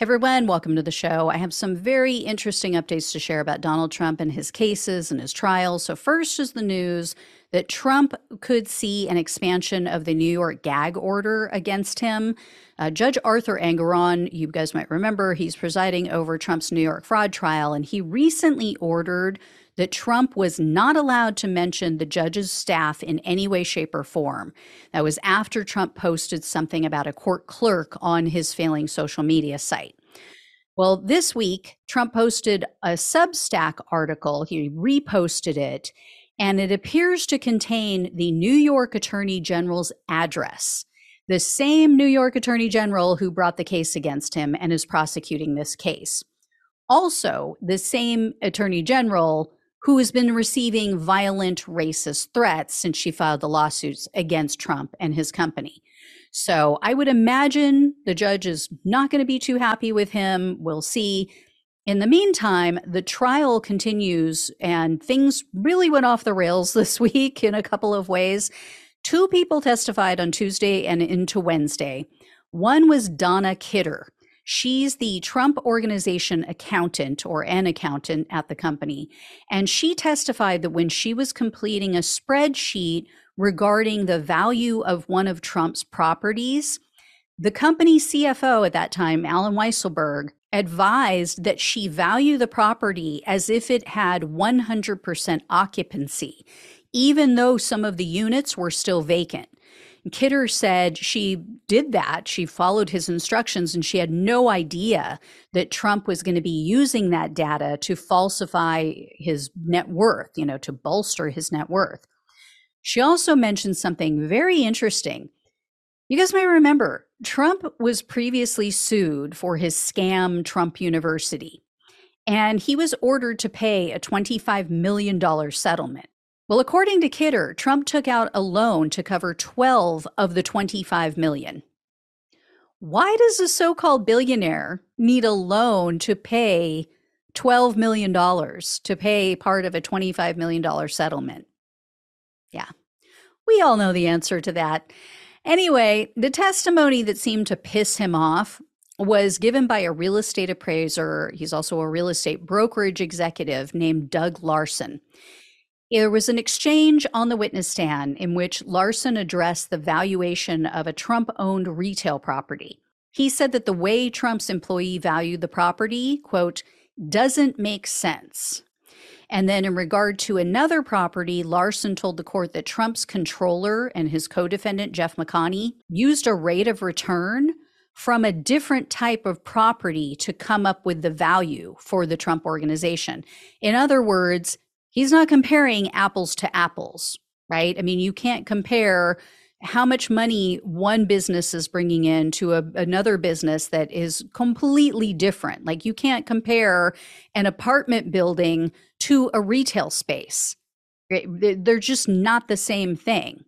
Everyone, welcome to the show. I have some very interesting updates to share about Donald Trump and his cases and his trials. So, first is the news that Trump could see an expansion of the New York gag order against him. Uh, Judge Arthur Engoron, you guys might remember, he's presiding over Trump's New York fraud trial, and he recently ordered that Trump was not allowed to mention the judge's staff in any way, shape, or form. That was after Trump posted something about a court clerk on his failing social media site. Well, this week, Trump posted a Substack article. He reposted it, and it appears to contain the New York Attorney General's address. The same New York Attorney General who brought the case against him and is prosecuting this case. Also, the same Attorney General who has been receiving violent racist threats since she filed the lawsuits against Trump and his company. So I would imagine the judge is not going to be too happy with him. We'll see. In the meantime, the trial continues and things really went off the rails this week in a couple of ways. Two people testified on Tuesday and into Wednesday. One was Donna Kidder. She's the Trump Organization accountant or an accountant at the company. And she testified that when she was completing a spreadsheet regarding the value of one of Trump's properties, the company CFO at that time, Allen Weisselberg, advised that she value the property as if it had 100% occupancy, even though some of the units were still vacant. Kidder said she did that. She followed his instructions and she had no idea that Trump was going to be using that data to falsify his net worth, you know, to bolster his net worth. She also mentioned something very interesting. You guys may remember Trump was previously sued for his scam Trump University, and he was ordered to pay a $25 million settlement. Well, according to Kidder, Trump took out a loan to cover 12 of the 25 million. Why does a so-called billionaire need a loan to pay 12 million dollars to pay part of a 25 million dollar settlement? Yeah. We all know the answer to that. Anyway, the testimony that seemed to piss him off was given by a real estate appraiser. He's also a real estate brokerage executive named Doug Larson. There was an exchange on the witness stand in which Larson addressed the valuation of a Trump owned retail property. He said that the way Trump's employee valued the property, quote, doesn't make sense. And then, in regard to another property, Larson told the court that Trump's controller and his co defendant, Jeff McConney, used a rate of return from a different type of property to come up with the value for the Trump organization. In other words, he's not comparing apples to apples, right? I mean, you can't compare how much money one business is bringing in to a, another business that is completely different. Like you can't compare an apartment building to a retail space. They're just not the same thing.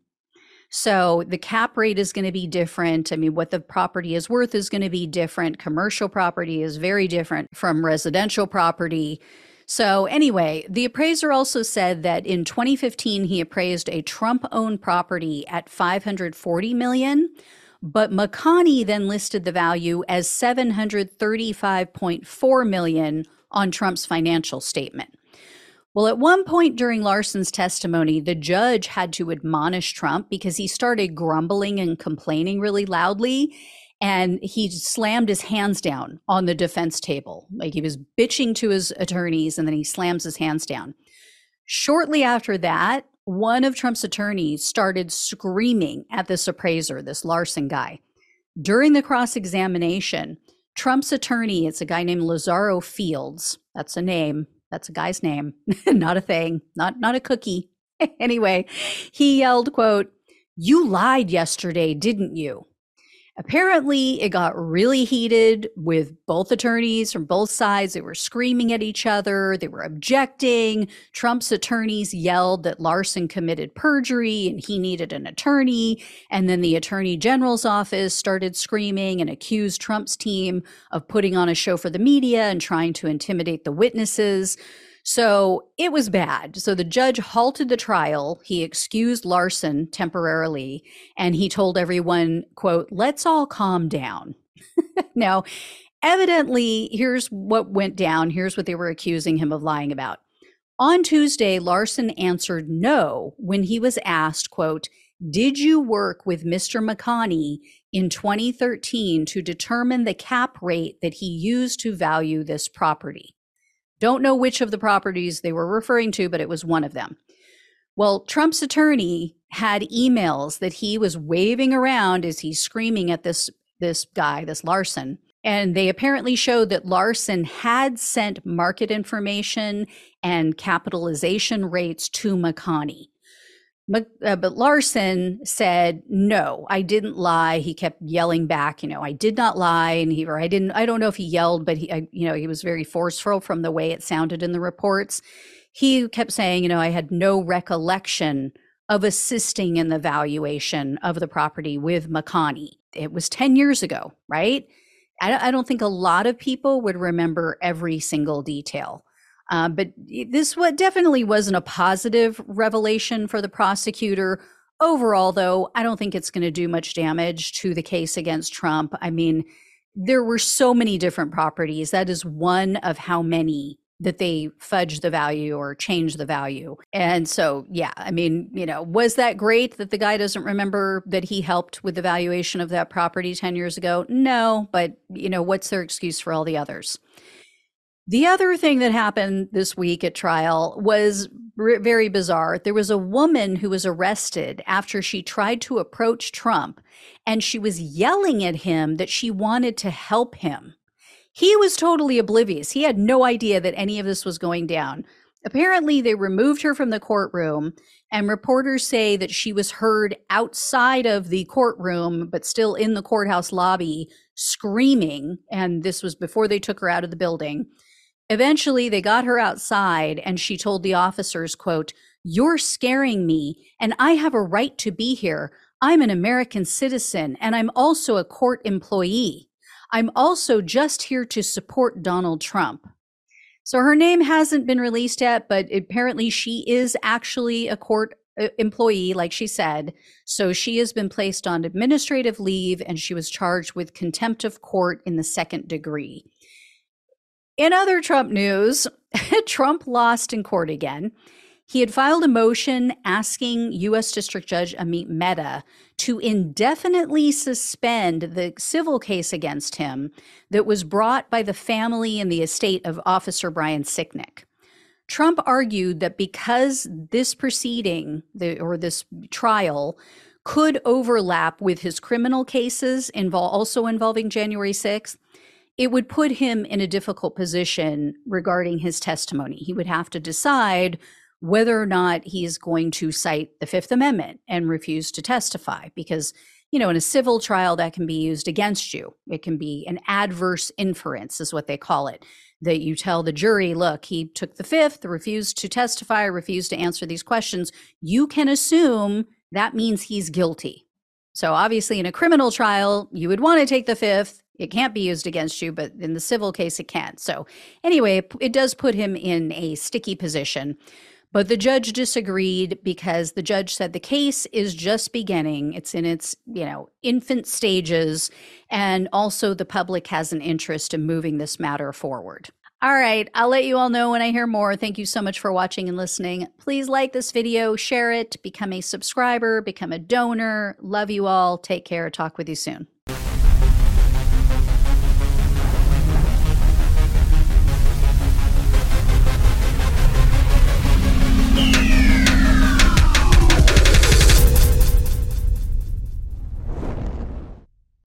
So the cap rate is going to be different. I mean, what the property is worth is going to be different. Commercial property is very different from residential property. So, anyway, the appraiser also said that in 2015 he appraised a Trump-owned property at 540 million, but McConney then listed the value as 735.4 million on Trump's financial statement. Well, at one point during Larson's testimony, the judge had to admonish Trump because he started grumbling and complaining really loudly and he slammed his hands down on the defense table. Like he was bitching to his attorneys and then he slams his hands down. Shortly after that, one of Trump's attorneys started screaming at this appraiser, this Larson guy. During the cross examination, Trump's attorney, it's a guy named Lazaro Fields. That's a name. That's a guy's name, not a thing, not not a cookie. anyway, he yelled, quote, "You lied yesterday, didn't you?" Apparently, it got really heated with both attorneys from both sides. They were screaming at each other, they were objecting. Trump's attorneys yelled that Larson committed perjury and he needed an attorney. And then the attorney general's office started screaming and accused Trump's team of putting on a show for the media and trying to intimidate the witnesses. So it was bad. So the judge halted the trial. He excused Larson temporarily and he told everyone, quote, let's all calm down. now, evidently, here's what went down. Here's what they were accusing him of lying about. On Tuesday, Larson answered no when he was asked, quote, did you work with Mr. McConney in 2013 to determine the cap rate that he used to value this property? Don't know which of the properties they were referring to, but it was one of them. Well, Trump's attorney had emails that he was waving around as he's screaming at this this guy, this Larson. And they apparently showed that Larson had sent market information and capitalization rates to McConney. Uh, but Larson said, "No, I didn't lie." He kept yelling back, "You know, I did not lie." And he, or I didn't. I don't know if he yelled, but he, I, you know, he was very forceful from the way it sounded in the reports. He kept saying, "You know, I had no recollection of assisting in the valuation of the property with McConney." It was ten years ago, right? I, I don't think a lot of people would remember every single detail. Uh, but this what definitely wasn't a positive revelation for the prosecutor. Overall, though, I don't think it's going to do much damage to the case against Trump. I mean, there were so many different properties. That is one of how many that they fudge the value or change the value. And so, yeah, I mean, you know, was that great that the guy doesn't remember that he helped with the valuation of that property 10 years ago? No, but, you know, what's their excuse for all the others? The other thing that happened this week at trial was very bizarre. There was a woman who was arrested after she tried to approach Trump and she was yelling at him that she wanted to help him. He was totally oblivious. He had no idea that any of this was going down. Apparently, they removed her from the courtroom, and reporters say that she was heard outside of the courtroom, but still in the courthouse lobby, screaming. And this was before they took her out of the building Eventually, they got her outside and she told the officers, quote, "You're scaring me and I have a right to be here. I'm an American citizen and I'm also a court employee. I'm also just here to support Donald Trump." So her name hasn't been released yet, but apparently she is actually a court uh, employee, like she said. So she has been placed on administrative leave and she was charged with contempt of court in the second degree. In other Trump news, Trump lost in court again. He had filed a motion asking U.S. District Judge Amit Mehta to indefinitely suspend the civil case against him that was brought by the family and the estate of Officer Brian Sicknick. Trump argued that because this proceeding the, or this trial could overlap with his criminal cases invol- also involving January 6th, it would put him in a difficult position regarding his testimony. He would have to decide whether or not he's going to cite the Fifth Amendment and refuse to testify because you know, in a civil trial, that can be used against you. It can be an adverse inference, is what they call it. That you tell the jury, look, he took the fifth, refused to testify, refused to answer these questions. You can assume that means he's guilty. So, obviously, in a criminal trial, you would want to take the fifth it can't be used against you, but in the civil case, it can. So, anyway, it does put him in a sticky position. But the judge disagreed because the judge said the case is just beginning. It's in its, you know, infant stages. And also the public has an interest in moving this matter forward. All right, I'll let you all know when I hear more. Thank you so much for watching and listening. Please like this video, share it, become a subscriber, become a donor. Love you all. Take care. Talk with you soon.